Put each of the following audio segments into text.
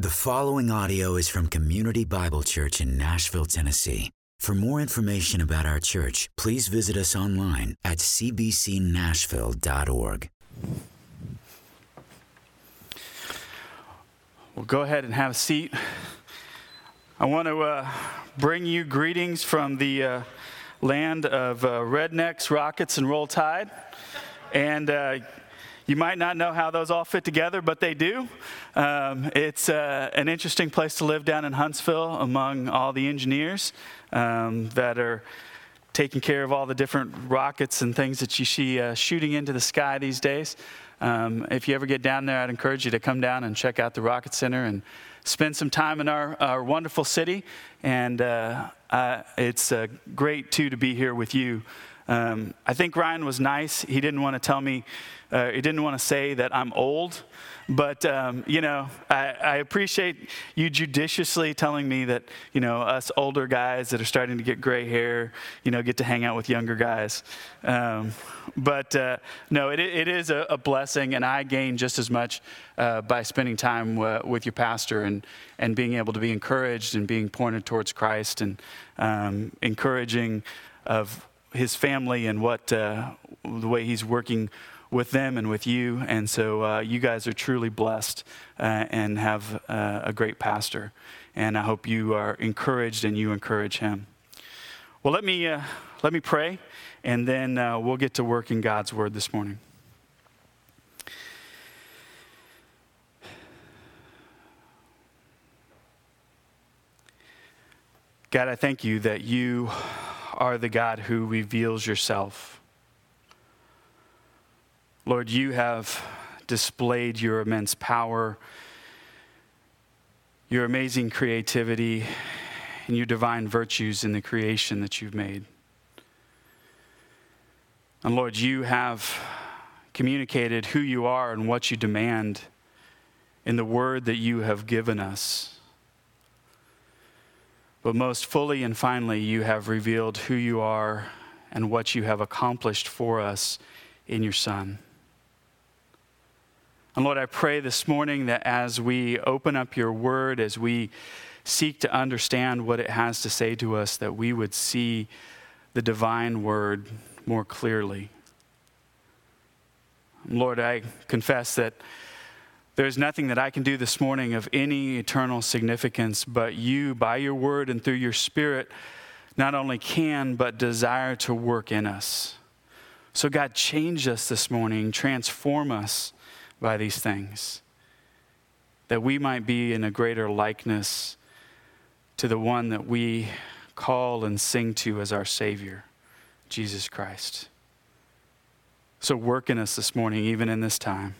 The following audio is from Community Bible Church in Nashville, Tennessee. For more information about our church, please visit us online at cbcnashville.org. Well, go ahead and have a seat. I want to uh, bring you greetings from the uh, land of uh, rednecks, rockets, and roll tide. And uh, you might not know how those all fit together, but they do. Um, it's uh, an interesting place to live down in Huntsville among all the engineers um, that are taking care of all the different rockets and things that you see uh, shooting into the sky these days. Um, if you ever get down there, I'd encourage you to come down and check out the Rocket Center and spend some time in our, our wonderful city. And uh, it's uh, great, too, to be here with you. Um, I think Ryan was nice. He didn't want to tell me uh, he didn't want to say that I'm old, but um, you know, I, I, appreciate you judiciously telling me that you know us older guys that are starting to get gray hair, you know, get to hang out with younger guys. Um, but uh, no, it, it is a, a, blessing, and I gain just as much uh, by spending time uh, with your pastor and and being able to be encouraged and being pointed towards Christ and um, encouraging of his family and what uh, the way he's working with them and with you. And so uh, you guys are truly blessed uh, and have uh, a great pastor. And I hope you are encouraged and you encourage him. Well, let me, uh, let me pray, and then uh, we'll get to work in God's word this morning. God, I thank you that you are the God who reveals yourself Lord, you have displayed your immense power, your amazing creativity, and your divine virtues in the creation that you've made. And Lord, you have communicated who you are and what you demand in the word that you have given us. But most fully and finally, you have revealed who you are and what you have accomplished for us in your Son. And Lord, I pray this morning that as we open up your word, as we seek to understand what it has to say to us, that we would see the divine word more clearly. Lord, I confess that there's nothing that I can do this morning of any eternal significance, but you, by your word and through your spirit, not only can, but desire to work in us. So, God, change us this morning, transform us by these things, that we might be in a greater likeness to the one that we call and sing to as our Savior, Jesus Christ. So work in us this morning, even in this time.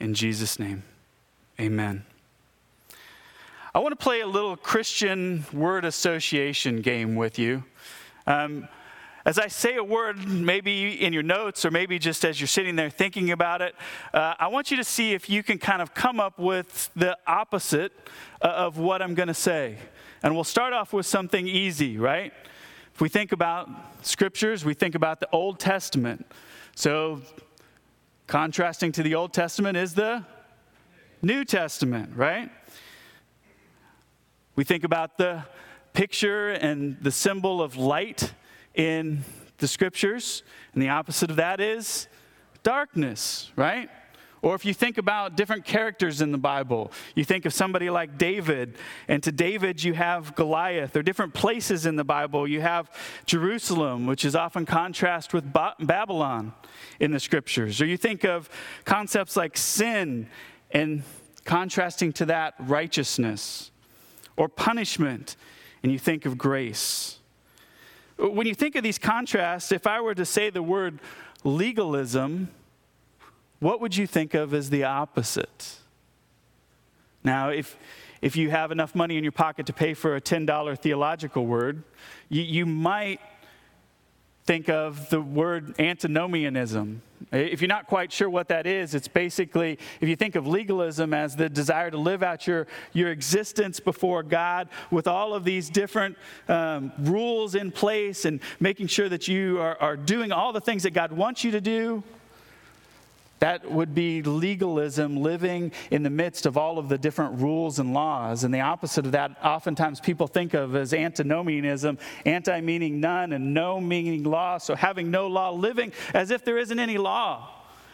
In Jesus' name, amen. I want to play a little Christian word association game with you. Um, as I say a word, maybe in your notes or maybe just as you're sitting there thinking about it, uh, I want you to see if you can kind of come up with the opposite uh, of what I'm going to say. And we'll start off with something easy, right? If we think about scriptures, we think about the Old Testament. So, contrasting to the Old Testament is the New Testament, right? We think about the picture and the symbol of light in the scriptures, and the opposite of that is darkness, right? Or if you think about different characters in the Bible, you think of somebody like David, and to David you have Goliath, or different places in the Bible. You have Jerusalem, which is often contrast with Babylon in the scriptures. Or you think of concepts like sin and contrasting to that righteousness, or punishment, and you think of grace. When you think of these contrasts, if I were to say the word legalism, what would you think of as the opposite? Now, if, if you have enough money in your pocket to pay for a $10 theological word, you, you might think of the word antinomianism. If you're not quite sure what that is, it's basically, if you think of legalism as the desire to live out your, your existence before God with all of these different um, rules in place and making sure that you are, are doing all the things that God wants you to do, That would be legalism, living in the midst of all of the different rules and laws. And the opposite of that, oftentimes people think of as antinomianism, anti meaning none and no meaning law. So having no law, living as if there isn't any law,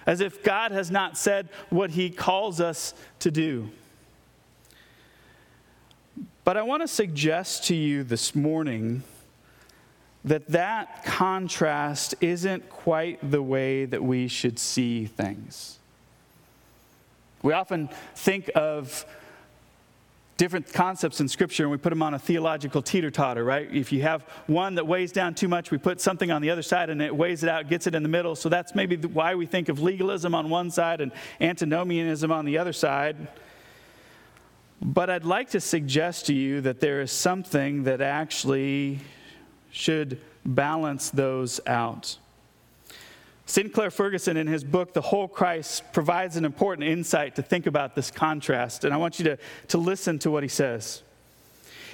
as if God has not said what he calls us to do. But I want to suggest to you this morning that that contrast isn't quite the way that we should see things. We often think of different concepts in Scripture and we put them on a theological teeter totter, right? If you have one that weighs down too much, we put something on the other side and it weighs it out, gets it in the middle. So that's maybe why we think of legalism on one side and antinomianism on the other side. But I'd like to suggest to you that there is something that actually should balance those out. Sinclair Ferguson, in his book, The Whole Christ, provides an important insight to think about this contrast. And I want you to, to listen to what he says.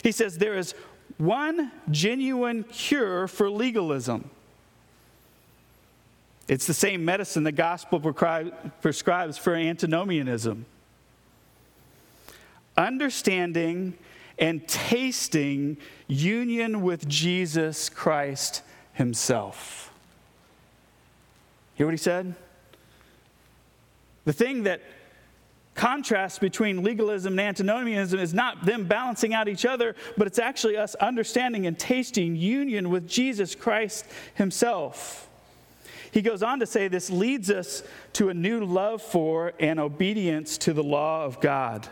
He says, There is one genuine cure for legalism. It's the same medicine the gospel prescribes for antinomianism. Understanding and tasting union with Jesus Christ Himself. Hear what He said? The thing that contrasts between legalism and antinomianism is not them balancing out each other, but it's actually us understanding and tasting union with Jesus Christ Himself. He goes on to say this leads us to a new love for and obedience to the law of God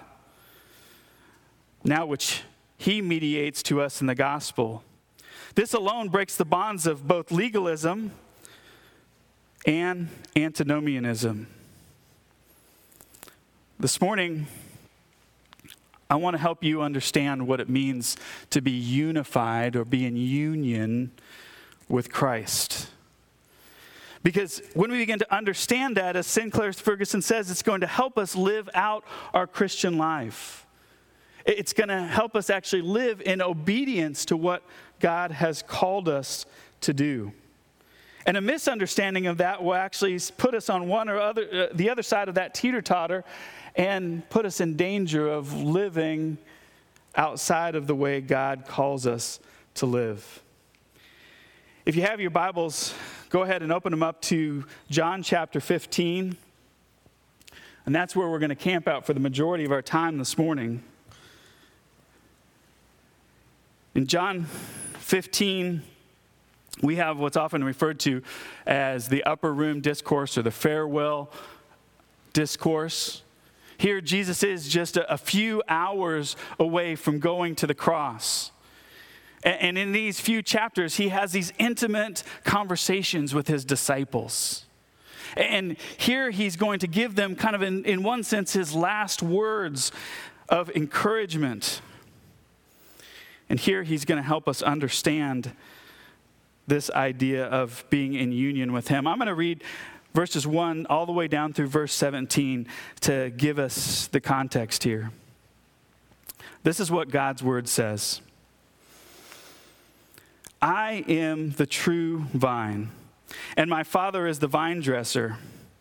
now which he mediates to us in the gospel. This alone breaks the bonds of both legalism and antinomianism. This morning, I want to help you understand what it means to be unified or be in union with Christ. Because when we begin to understand that, as Sinclair Ferguson says, it's going to help us live out our Christian life. It's going to help us actually live in obedience to what God has called us to do. And a misunderstanding of that will actually put us on one or other, uh, the other side of that teeter totter and put us in danger of living outside of the way God calls us to live. If you have your Bibles, go ahead and open them up to John chapter 15. And that's where we're going to camp out for the majority of our time this morning. In John 15, we have what's often referred to as the upper room discourse or the farewell discourse. Here, Jesus is just a, few hours away from going to the cross. And, and in these few chapters, he has these intimate conversations with his disciples. And here he's going to give them, kind of in, in one sense, his last words of encouragement and here he's going to help us understand this idea of being in union with him. I'm going to read verses 1 all the way down through verse 17 to give us the context here. This is what God's word says I am the true vine, and my Father is the vine dresser.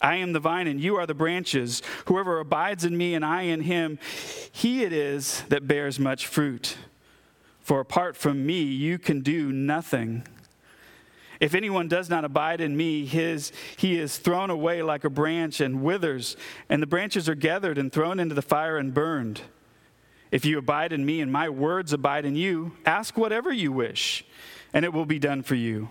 I am the vine and you are the branches. Whoever abides in me and I in him, he it is that bears much fruit. For apart from me, you can do nothing. If anyone does not abide in me, his, he is thrown away like a branch and withers, and the branches are gathered and thrown into the fire and burned. If you abide in me and my words abide in you, ask whatever you wish, and it will be done for you.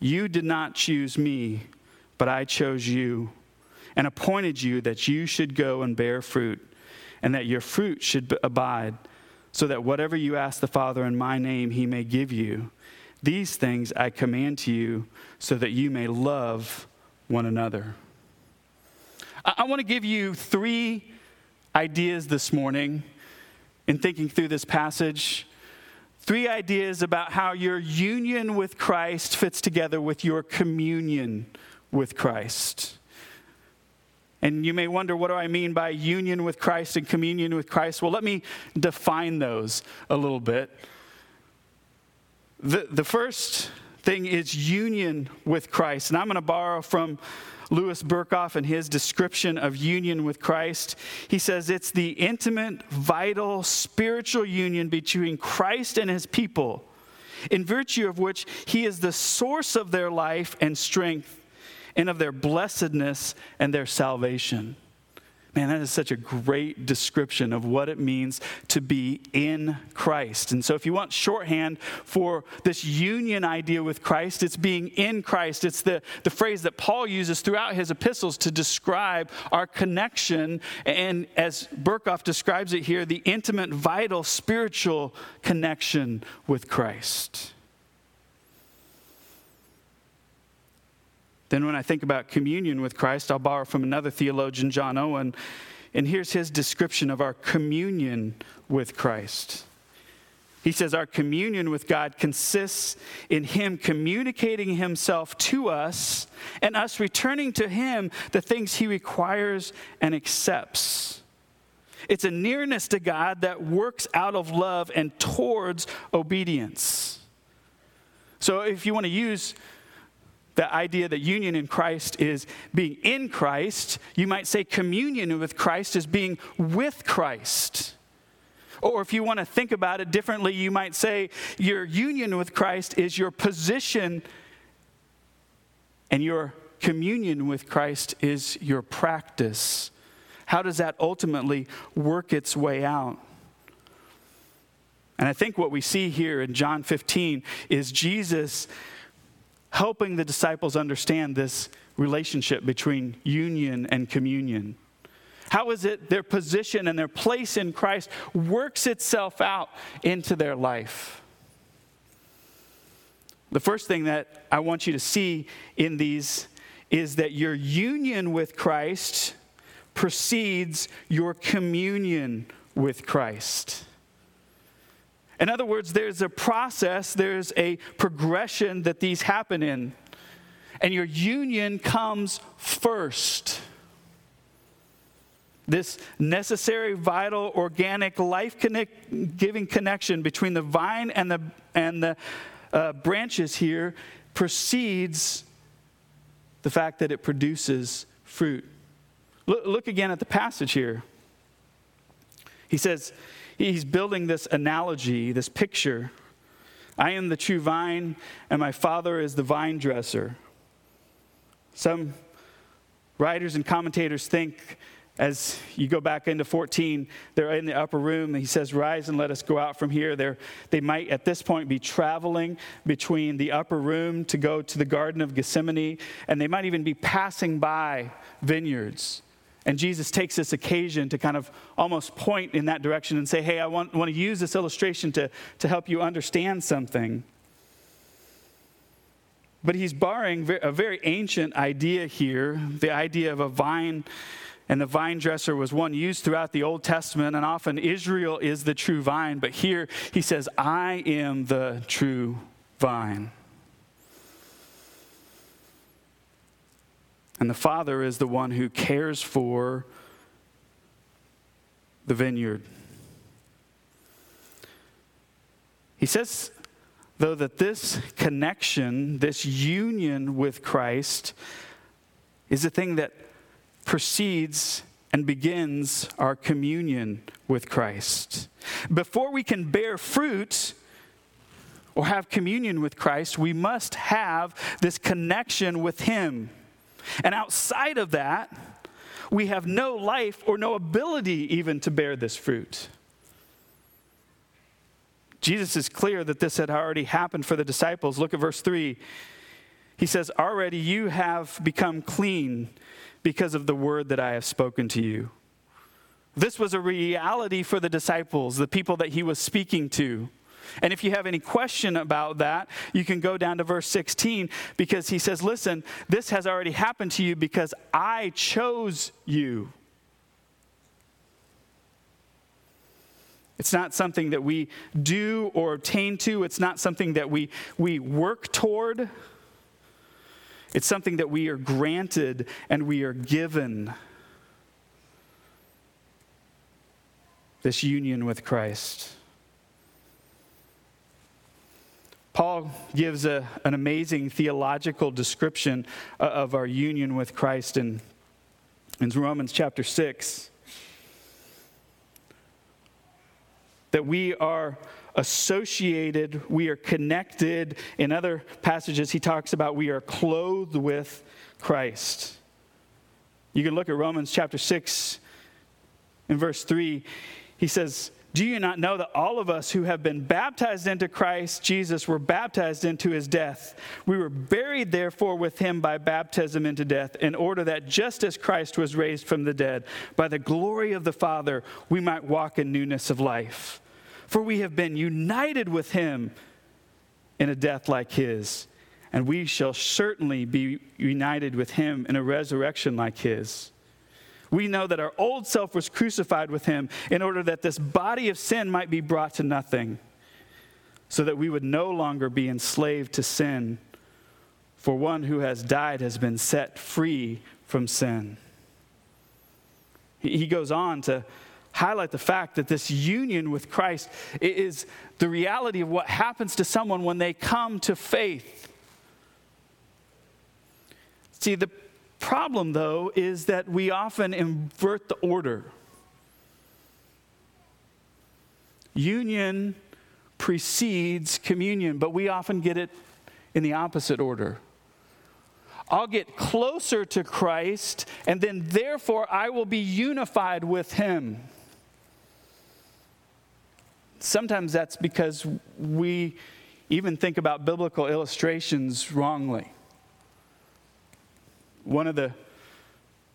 You did not choose me, but I chose you and appointed you that you should go and bear fruit, and that your fruit should abide, so that whatever you ask the Father in my name, he may give you. These things I command to you, so that you may love one another. I want to give you three ideas this morning in thinking through this passage. Three ideas about how your union with Christ fits together with your communion with Christ. And you may wonder, what do I mean by union with Christ and communion with Christ? Well, let me define those a little bit. The, the first thing is union with Christ. And I'm going to borrow from Louis Berkhof and his description of union with Christ. He says it's the intimate, vital, spiritual union between Christ and his people, in virtue of which he is the source of their life and strength and of their blessedness and their salvation. Man, that is such a great description of what it means to be in Christ. And so, if you want shorthand for this union idea with Christ, it's being in Christ. It's the, the phrase that Paul uses throughout his epistles to describe our connection. And as Berkhof describes it here, the intimate, vital, spiritual connection with Christ. Then, when I think about communion with Christ, I'll borrow from another theologian, John Owen, and here's his description of our communion with Christ. He says, Our communion with God consists in Him communicating Himself to us and us returning to Him the things He requires and accepts. It's a nearness to God that works out of love and towards obedience. So, if you want to use the idea that union in Christ is being in Christ, you might say communion with Christ is being with Christ. Or if you want to think about it differently, you might say your union with Christ is your position, and your communion with Christ is your practice. How does that ultimately work its way out? And I think what we see here in John 15 is Jesus helping the disciples understand this relationship between union and communion. How is it their position and their place in Christ works itself out into their life? The first thing that I want you to see in these is that your union with Christ precedes your communion with Christ. In other words, there's a process, there's a progression that these happen in. And your union comes first. This necessary, vital, organic, life giving connection between the vine and the, and the uh, branches here precedes the fact that it produces fruit. Look, look again at the passage here. He says, he's building this analogy, this picture. I am the true vine, and my father is the vine dresser. Some writers and commentators think as you go back into 14, they're in the upper room. He says, Rise and let us go out from here. They're, they might at this point be traveling between the upper room to go to the Garden of Gethsemane, and they might even be passing by vineyards. And Jesus takes this occasion to kind of almost point in that direction and say, hey, I want, want to use this illustration to, to help you understand something. But he's borrowing a very ancient idea here the idea of a vine. And the vine dresser was one used throughout the Old Testament, and often Israel is the true vine. But here he says, I am the true vine. And the Father is the one who cares for the vineyard. He says, though, that this connection, this union with Christ, is a thing that precedes and begins our communion with Christ. Before we can bear fruit or have communion with Christ, we must have this connection with Him. And outside of that, we have no life or no ability even to bear this fruit. Jesus is clear that this had already happened for the disciples. Look at verse 3. He says, Already you have become clean because of the word that I have spoken to you. This was a reality for the disciples, the people that he was speaking to. And if you have any question about that, you can go down to verse 16 because he says, Listen, this has already happened to you because I chose you. It's not something that we do or attain to, it's not something that we, we work toward. It's something that we are granted and we are given. This union with Christ. Paul gives a, an amazing theological description uh, of our union with Christ in, in Romans chapter 6. That we are associated, we are connected. In other passages, he talks about we are clothed with Christ. You can look at Romans chapter 6 in verse 3. He says, Do you not know that all of us who have been baptized into Christ Jesus were baptized into his death? We were buried, therefore, with him by baptism into death, in order that just as Christ was raised from the dead, by the glory of the Father, we might walk in newness of life. For we have been united with him in a death like his, and we shall certainly be united with him in a resurrection like his. We know that our old self was crucified with him in order that this body of sin might be brought to nothing, so that we would no longer be enslaved to sin. For one who has died has been set free from sin. He goes on to highlight the fact that this union with Christ is the reality of what happens to someone when they come to faith. See, the problem, though, is that we often invert the order. Union precedes communion, but we often get it in the opposite order. I'll get closer to Christ, and then therefore I will be unified with Him sometimes that's because we even think about biblical illustrations wrongly. One of the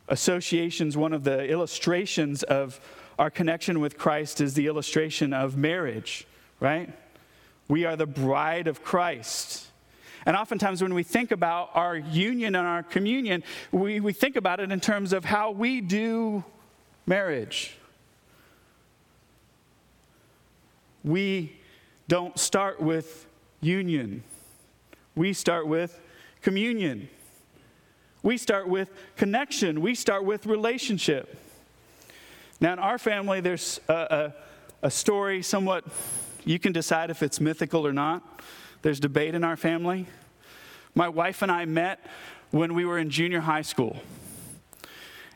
associations, one of the illustrations of our connection with Christ is the illustration of marriage, right? We are the bride of Christ. And oftentimes, when we think about our union and our communion, we, we think about it in terms of how we do marriage. we don't start with union, we start with communion. We start with connection. We start with relationship. Now, in our family, there's a, a, a, story somewhat, you can decide if it's mythical or not. There's debate in our family. My wife and I met when we were in junior high school.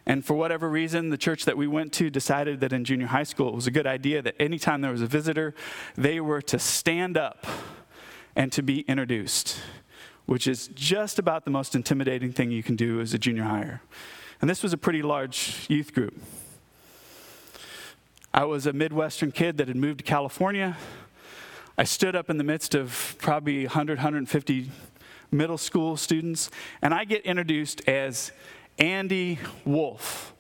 And for whatever reason, the church that we went to decided that in junior high school it was a good idea that anytime there was a visitor, they were to stand up and to be introduced, which is just about the most intimidating thing you can do as a junior higher. And this was a pretty large youth group. I was a Midwestern kid that had moved to California. I stood up in the midst of probably 100, 150 middle school students, and I get introduced as Andy Wolf.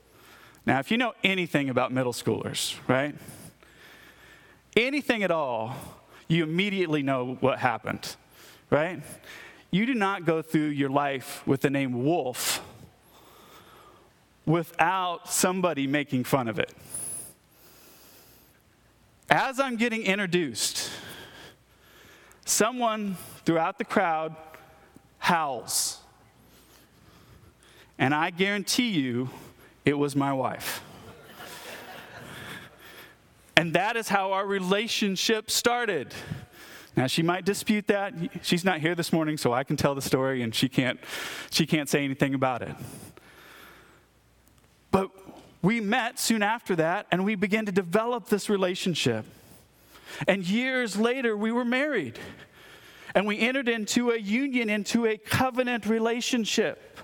Now, if you know anything about middle schoolers, right? Anything at all, you immediately know what happened, right? You do not go through your life with the name Wolf without somebody making fun of it. As I'm getting introduced, someone throughout the crowd howls. And I guarantee you, it was my wife. and that is how our relationship started. Now she might dispute that. She's not here this morning, so I can tell the story and she can't she can't say anything about it. But we met soon after that and we began to develop this relationship. And years later we were married. And we entered into a union, into a covenant relationship.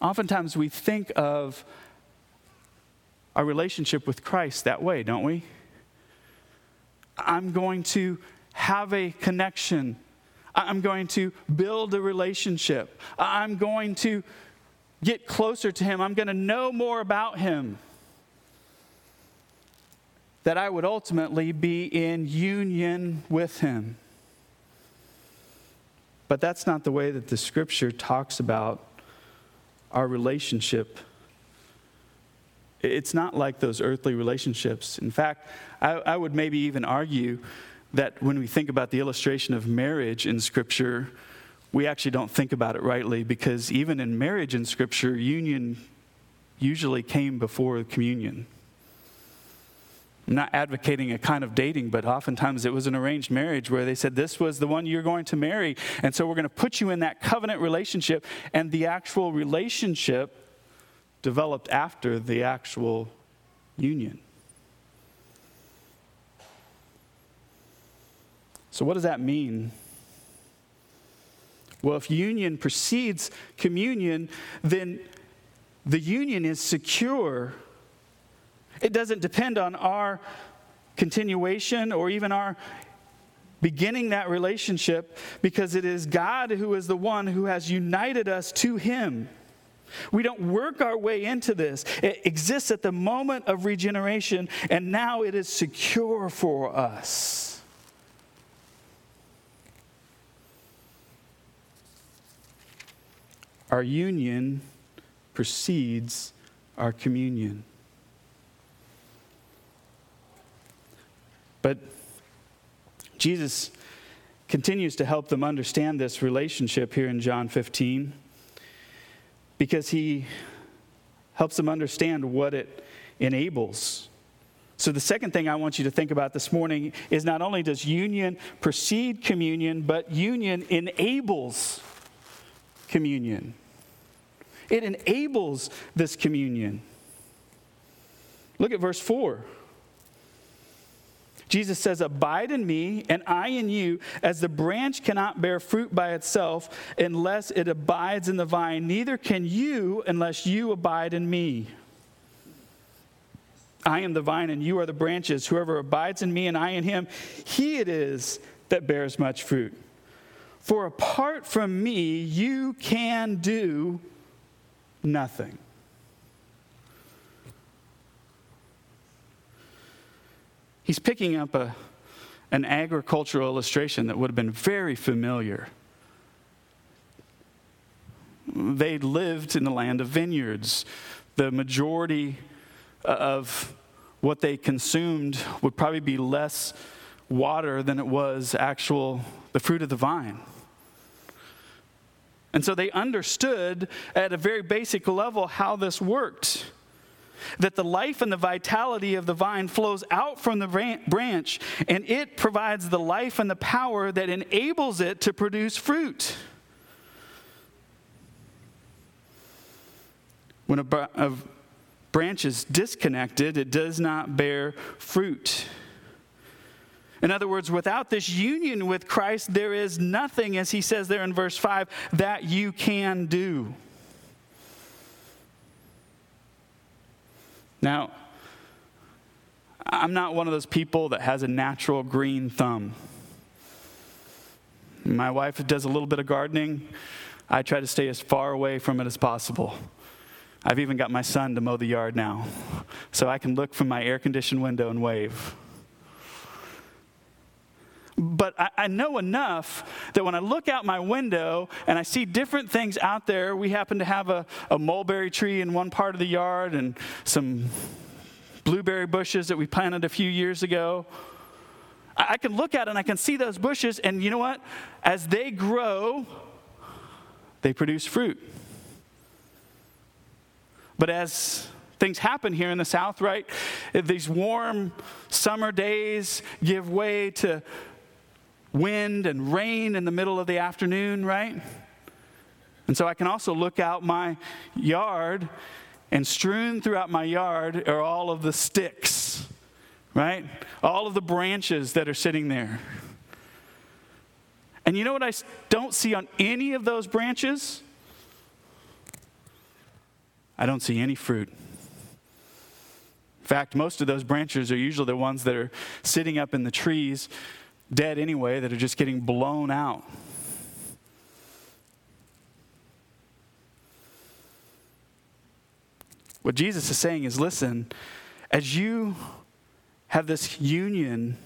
Oftentimes we think of our relationship with Christ that way, don't we? I'm going to have a connection. I'm going to build a relationship. I'm going to get closer to Him. I'm going to know more about Him. That I would ultimately be in union with Him. But that's not the way that the scripture talks about our relationship it's not like those earthly relationships. In fact, I, I, would maybe even argue that when we think about the illustration of marriage in Scripture, we actually don't think about it rightly because even in marriage in Scripture, union usually came before communion. I'm not advocating a kind of dating, but oftentimes it was an arranged marriage where they said, This was the one you're going to marry. And so we're going to put you in that covenant relationship. And the actual relationship developed after the actual union. So, what does that mean? Well, if union precedes communion, then the union is secure. It doesn't depend on our continuation or even our beginning that relationship because it is God who is the one who has united us to Him. We don't work our way into this. It exists at the moment of regeneration, and now it is secure for us. Our union precedes our communion. But Jesus continues to help them understand this relationship here in John 15 because he helps them understand what it enables. So, the second thing I want you to think about this morning is not only does union precede communion, but union enables communion. It enables this communion. Look at verse 4. Jesus says, Abide in me, and I in you, as the branch cannot bear fruit by itself unless it abides in the vine, neither can you unless you abide in me. I am the vine, and you are the branches. Whoever abides in me, and I in him, he it is that bears much fruit. For apart from me, you can do nothing. He's picking up a, an agricultural illustration that would have been very familiar. They lived in the land of vineyards. The majority of what they consumed would probably be less water than it was actual the fruit of the vine. And so they understood at a very basic level how this worked that the life and the vitality of the vine flows out from the branch, and it provides the life and the power that enables it to produce fruit. When a, branch is disconnected, it does not bear fruit. In other words, without this union with Christ, there is nothing, as he says there in verse 5, that you can do. Now, I'm not one of those people that has a natural green thumb. My wife does a little bit of gardening. I try to stay as far away from it as possible. I've even got my son to mow the yard now, so I can look from my air conditioned window and wave. But I, I, know enough that when I look out my window and I see different things out there, we happen to have a, a mulberry tree in one part of the yard and some blueberry bushes that we planted a few years ago. I, I can look at it and I can see those bushes, and you know what? As they grow, they produce fruit. But as Things happen here in the South, right? These warm summer days give way to wind and rain in the middle of the afternoon, right? And so I can also look out my yard, and strewn throughout my yard are all of the sticks, right? All of the branches that are sitting there. And you know what I don't see on any of those branches? I don't see any fruit. In fact, most of those branches are usually the ones that are sitting up in the trees, dead anyway, that are just getting blown out. What Jesus is saying is listen, as you have this union,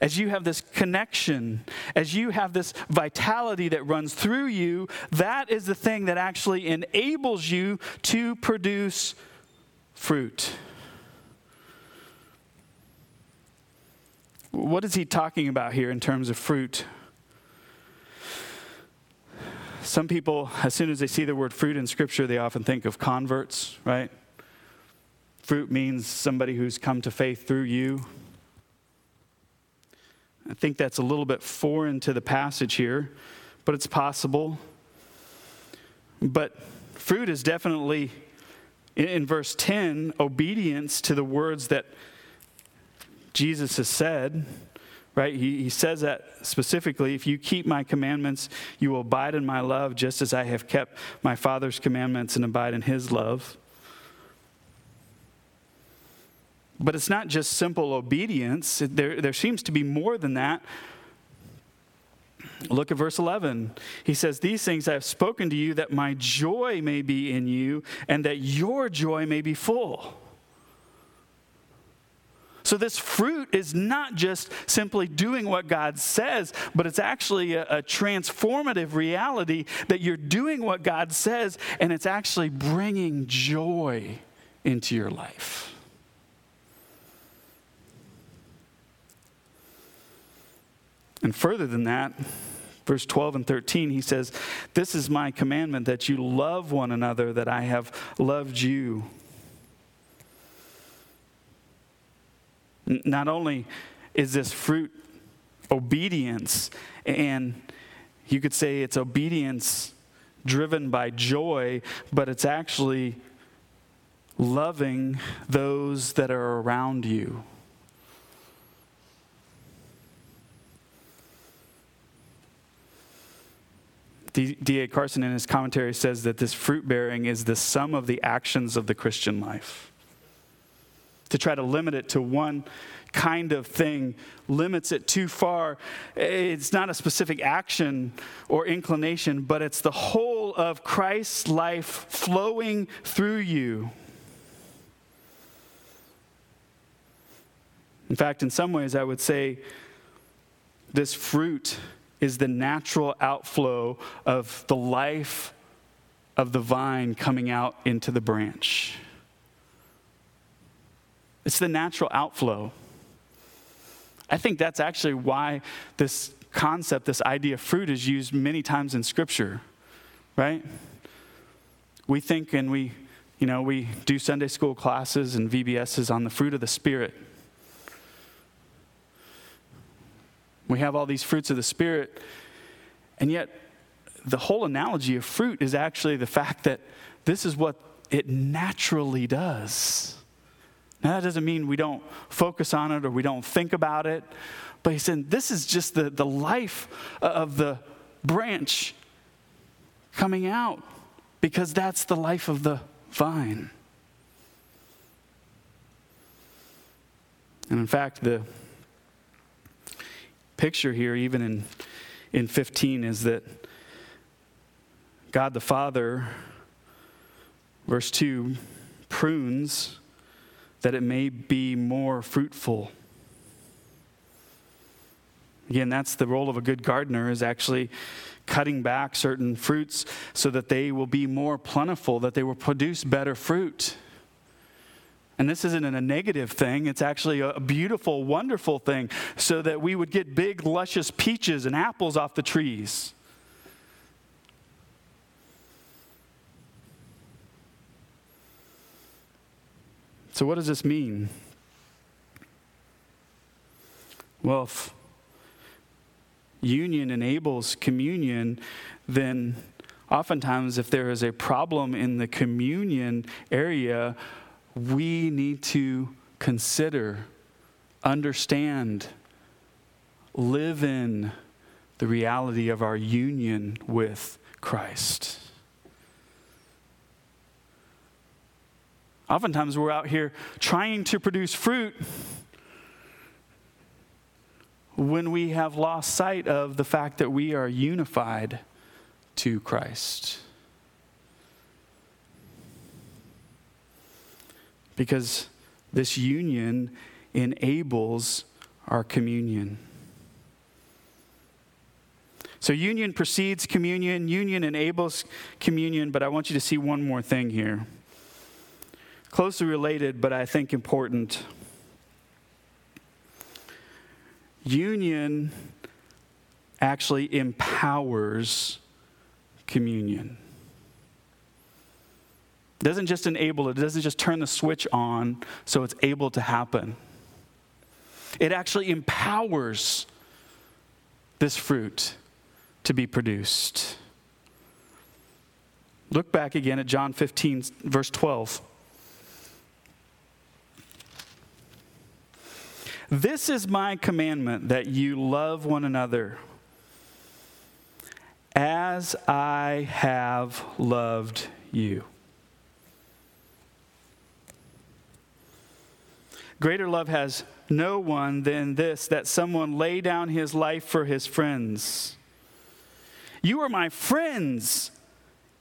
as you have this connection, as you have this vitality that runs through you, that is the thing that actually enables you to produce fruit. What is he talking about here in terms of fruit? Some people, as soon as they see the word fruit in Scripture, they often think of converts, right? Fruit means somebody who's come to faith through you. I think that's a little bit foreign to the passage here, but it's possible. But fruit is definitely, in verse 10, obedience to the words that Jesus has said right? He, he says that specifically if you keep my commandments, you will abide in my love, just as I have kept my Father's commandments and abide in his love. But it's not just simple obedience, there, there seems to be more than that. Look at verse 11. He says, These things I have spoken to you that my joy may be in you and that your joy may be full. So, this fruit is not just simply doing what God says, but it's actually a, a, transformative reality that you're doing what God says and it's actually bringing joy into your life. And further than that, verse 12 and 13, he says, This is my commandment that you love one another, that I have loved you. Not only is this fruit obedience, and you could say it's obedience driven by joy, but it's actually loving those that are around you. D.A. Carson in his commentary says that this fruit bearing is the sum of the actions of the Christian life to try to limit it to one kind of thing limits it too far. It's not a specific action or inclination, but it's the whole of Christ's life flowing through you. In fact, in some ways, I would say this fruit is the natural outflow of the life of the vine coming out into the branch. It's the natural outflow. I think that's actually why this concept, this idea of fruit, is used many times in Scripture, right? We think and we, you know, we do Sunday school classes and VBSs on the fruit of the Spirit. We have all these fruits of the Spirit, and yet the whole analogy of fruit is actually the fact that this is what it naturally does. Now, that doesn't mean we don't focus on it or we don't think about it, but he said this is just the, the life of the branch coming out because that's the life of the vine. And in fact, the picture here, even in, in 15, is that God the Father, verse 2, prunes that it may be more fruitful. Again, that's the role of a good gardener is actually cutting back certain fruits so that they will be more plentiful, that they will produce better fruit. And this isn't a negative thing, it's actually a beautiful, wonderful thing, so that we would get big, luscious peaches and apples off the trees. So, what does this mean? Well, if union enables communion, then oftentimes, if there is a problem in the communion area, we need to consider, understand, live in the reality of our union with Christ. Oftentimes, we're out here trying to produce fruit when we have lost sight of the fact that we are unified to Christ. Because this union enables our communion. So, union precedes communion, union enables communion, but I want you to see one more thing here. Closely related, but I think important. Union actually empowers communion. It doesn't just enable it, it doesn't just turn the switch on so it's able to happen. It actually empowers this fruit to be produced. Look back again at John 15, verse 12. This is my commandment that you love one another as I have loved you. Greater love has no one than this that someone lay down his life for his friends. You are my friends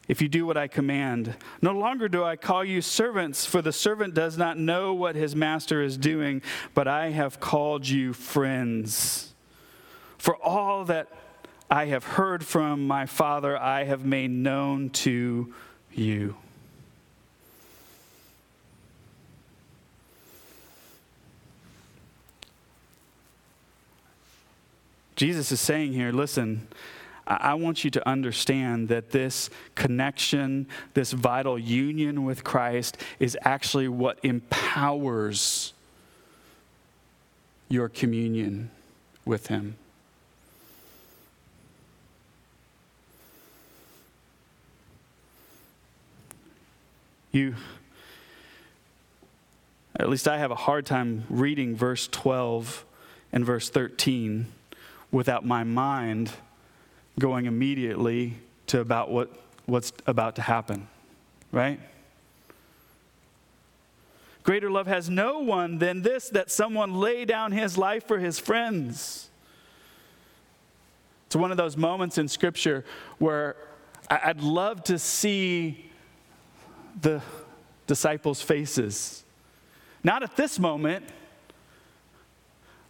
if you do what I command. No longer do I call you servants, for the servant does not know what his master is doing, but I have called you friends. For all that I have heard from my Father, I have made known to you. Jesus is saying here, listen, I want you to understand that this connection, this vital union with Christ, is actually what empowers your communion with Him. You, at least I have a hard time reading verse 12 and verse 13 without my mind going immediately to about what, what's about to happen, right? Greater love has no one than this that someone lay down his life for his friends. It's one of those moments in Scripture where I'd love to see the disciples' faces. Not at this moment,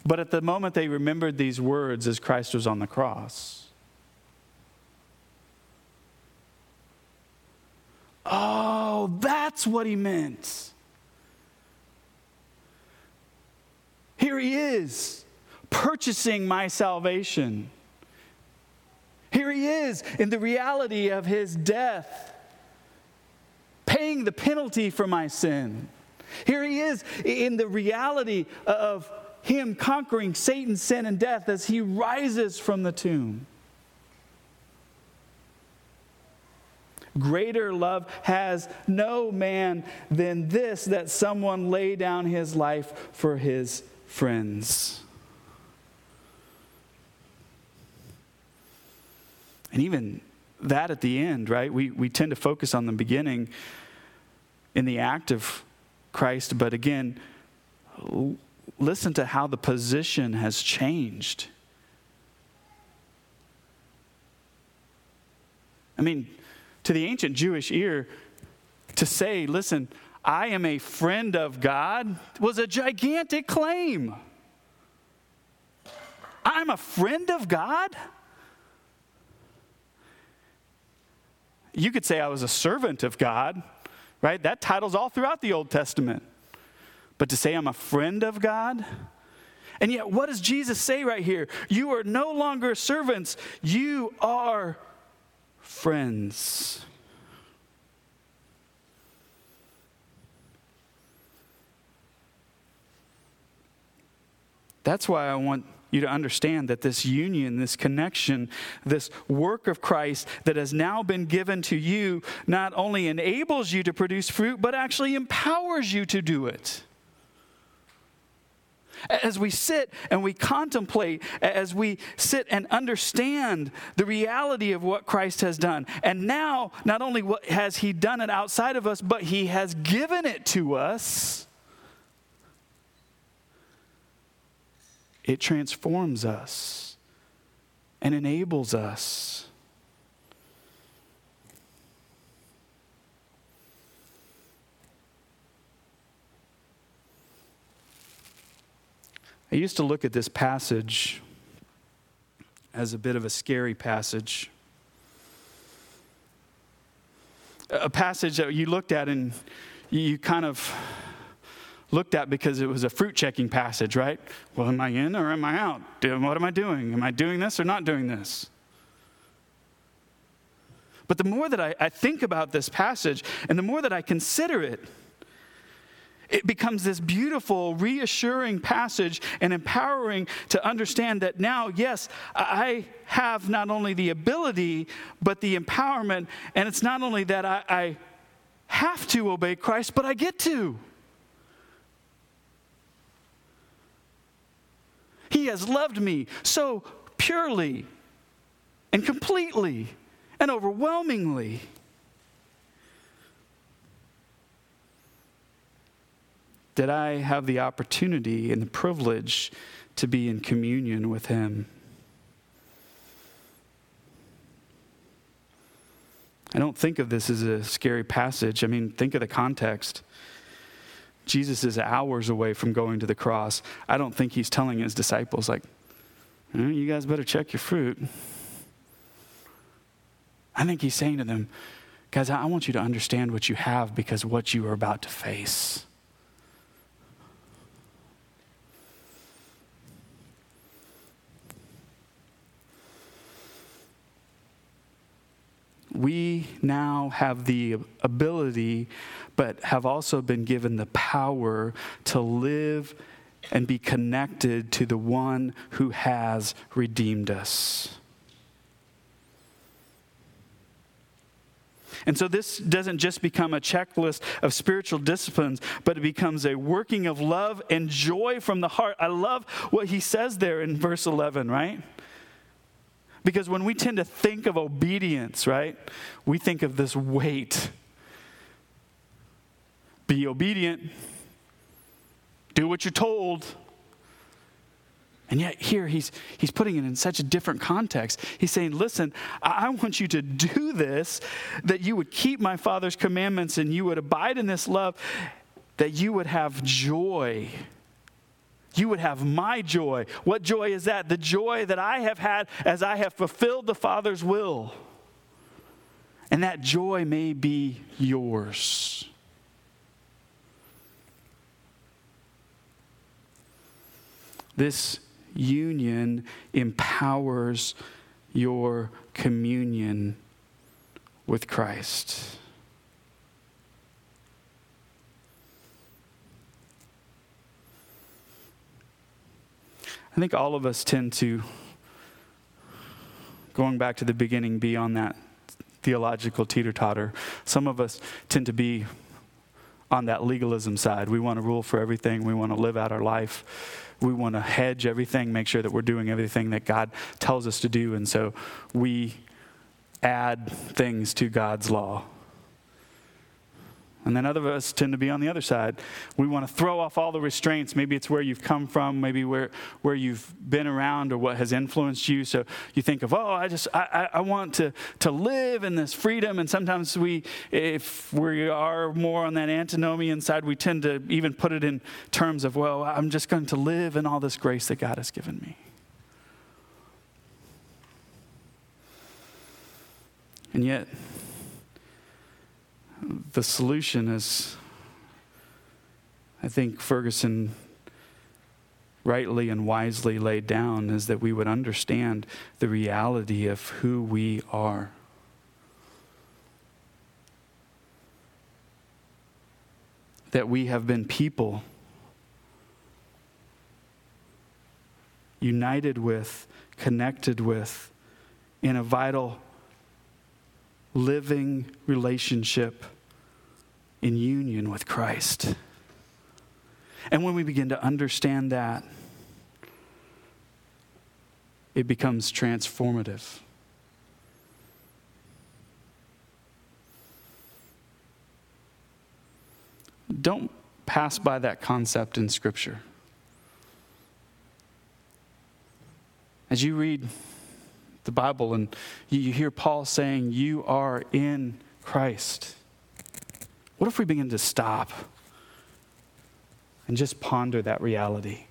but at the moment they remembered these words as Christ was on the cross. Oh, that's what he meant. Here he is, purchasing my salvation. Here he is in the reality of his death, paying the penalty for my sin. Here he is in the reality of him conquering Satan, sin, and death as he rises from the tomb. Greater love has no man than this that someone lay down his life for his friends. And even that at the end, right? We, we tend to focus on the beginning in the act of Christ, but again, listen to how the position has changed. I mean, to the ancient Jewish ear, to say, listen, I am a friend of God was a gigantic claim. I'm a friend of God? You could say I was a servant of God, right? That title's all throughout the Old Testament. But to say I'm a friend of God? And yet, what does Jesus say right here? You are no longer servants, you are friends. That's why I want you to understand that this union, this connection, this work of Christ that has now been given to you not only enables you to produce fruit, but actually empowers you to do it. As we sit and we contemplate, as we sit and understand the reality of what Christ has done, and now not only what has He done it outside of us, but He has given it to us It transforms us and enables us. I used to look at this passage as a bit of a scary passage. A passage that you looked at and you kind of looked at because it was a fruit checking passage, right? Well, am I in or am I out? What am I doing? Am I doing this or not doing this? But the more that I, I think about this passage and the more that I consider it, it becomes this beautiful, reassuring passage and empowering to understand that now, yes, I have not only the ability, but the empowerment. And it's not only that I, I have to obey Christ, but I get to. He has loved me so purely and completely and overwhelmingly. That I have the opportunity and the privilege to be in communion with Him. I don't think of this as a scary passage. I mean, think of the context. Jesus is hours away from going to the cross. I don't think he's telling his disciples, like, eh, you guys better check your fruit. I think he's saying to them, guys, I want you to understand what you have because what you are about to face. We now have the ability, but have also been given the power to live and be connected to the one who has redeemed us. And so this doesn't just become a checklist of spiritual disciplines, but it becomes a working of love and joy from the heart. I love what he says there in verse 11, right? Because when we tend to think of obedience, right, we think of this weight. Be obedient, do what you're told. And yet, here he's, he's putting it in such a different context. He's saying, Listen, I want you to do this, that you would keep my Father's commandments and you would abide in this love, that you would have joy you would have my joy. What joy is that? The joy that I have had as I have fulfilled the Father's will. And that joy may be yours. This union empowers your communion with Christ. I think all of us tend to, going back to the beginning, be on that theological teeter totter. Some of us tend to be on that legalism side. We want to rule for everything, we want to live out our life. We want to hedge everything, make sure that we're doing everything that God tells us to do. And so we add things to God's law. And then other of us tend to be on the other side. We want to throw off all the restraints. Maybe it's where you've come from, maybe where, where you've been around or what has influenced you. So you think of, oh, I just, I, I want to, to live in this freedom. And sometimes we, if we are more on that antinomian side, we tend to even put it in terms of, well, I'm just going to live in all this grace that God has given me. And yet, the solution is, I think Ferguson rightly and wisely laid down, is that we would understand the reality of who we are. That we have been people united with, connected with, in a vital, living relationship in union with Christ. And when we begin to understand that, it becomes transformative. Don't pass by that concept in Scripture. As you read the Bible and you hear Paul saying, You are in Christ, what if we begin to stop and just ponder that reality?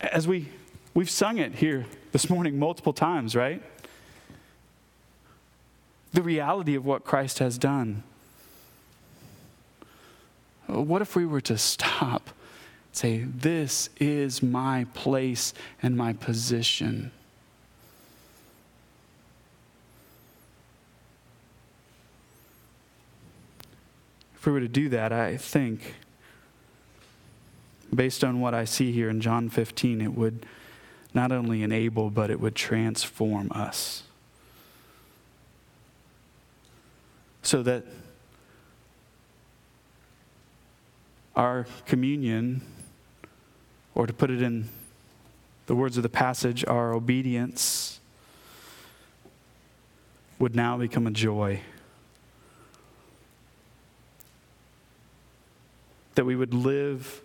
As we, we've sung it here this morning multiple times, right? The reality of what Christ has done. What if we were to stop? Say, this is my place and my position. If we were to do that, I think, based on what I see here in John 15, it would not only enable, but it would transform us. So that our communion or to put it in the words of the passage, our obedience would now become a joy. That we would live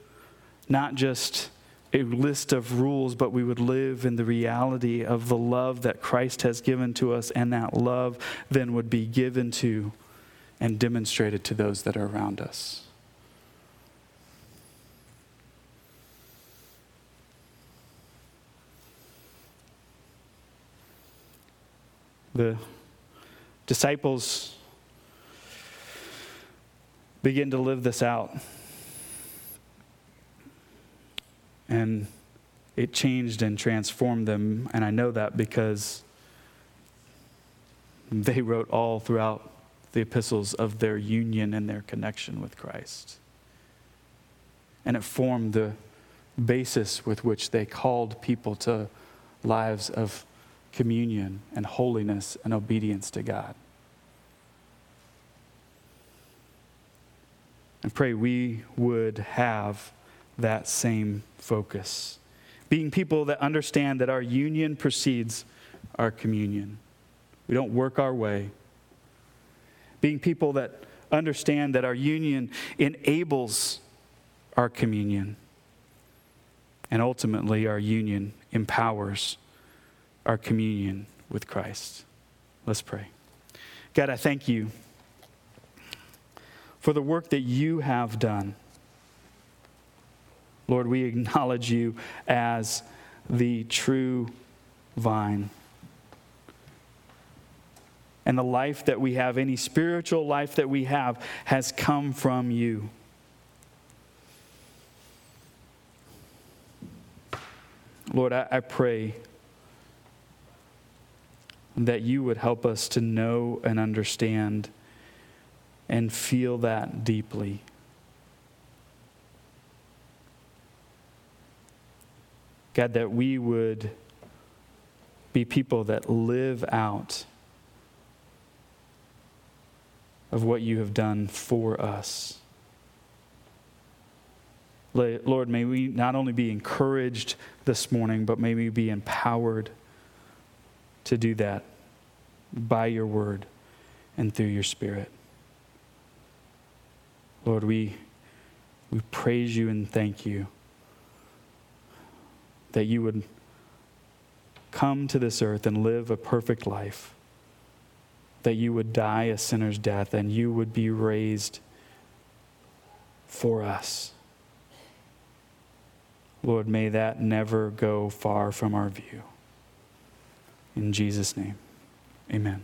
not just a list of rules, but we would live in the reality of the love that Christ has given to us, and that love then would be given to and demonstrated to those that are around us. the disciples begin to live this out. And it changed and transformed them. And I know that because they wrote all throughout the epistles of their union and their connection with Christ. And it formed the basis with which they called people to lives of communion and holiness and obedience to God. And pray we would have that same focus. Being people that understand that our union precedes our communion. We don't work our way. Being people that understand that our union enables our communion. And ultimately, our union empowers our communion with Christ. Let's pray. God, I thank you for the work that you have done. Lord, we acknowledge you as the true vine. And the life that we have, any spiritual life that we have, has come from you. Lord, I, I pray that you would help us to know and understand and feel that deeply. God, that we would be people that live out of what you have done for us. Lord, may we not only be encouraged this morning, but may we be empowered to do that by your word and through your spirit. Lord, we, we praise you and thank you that you would come to this earth and live a perfect life, that you would die a sinner's death and you would be raised for us. Lord, may that never go far from our view. In Jesus' name, amen.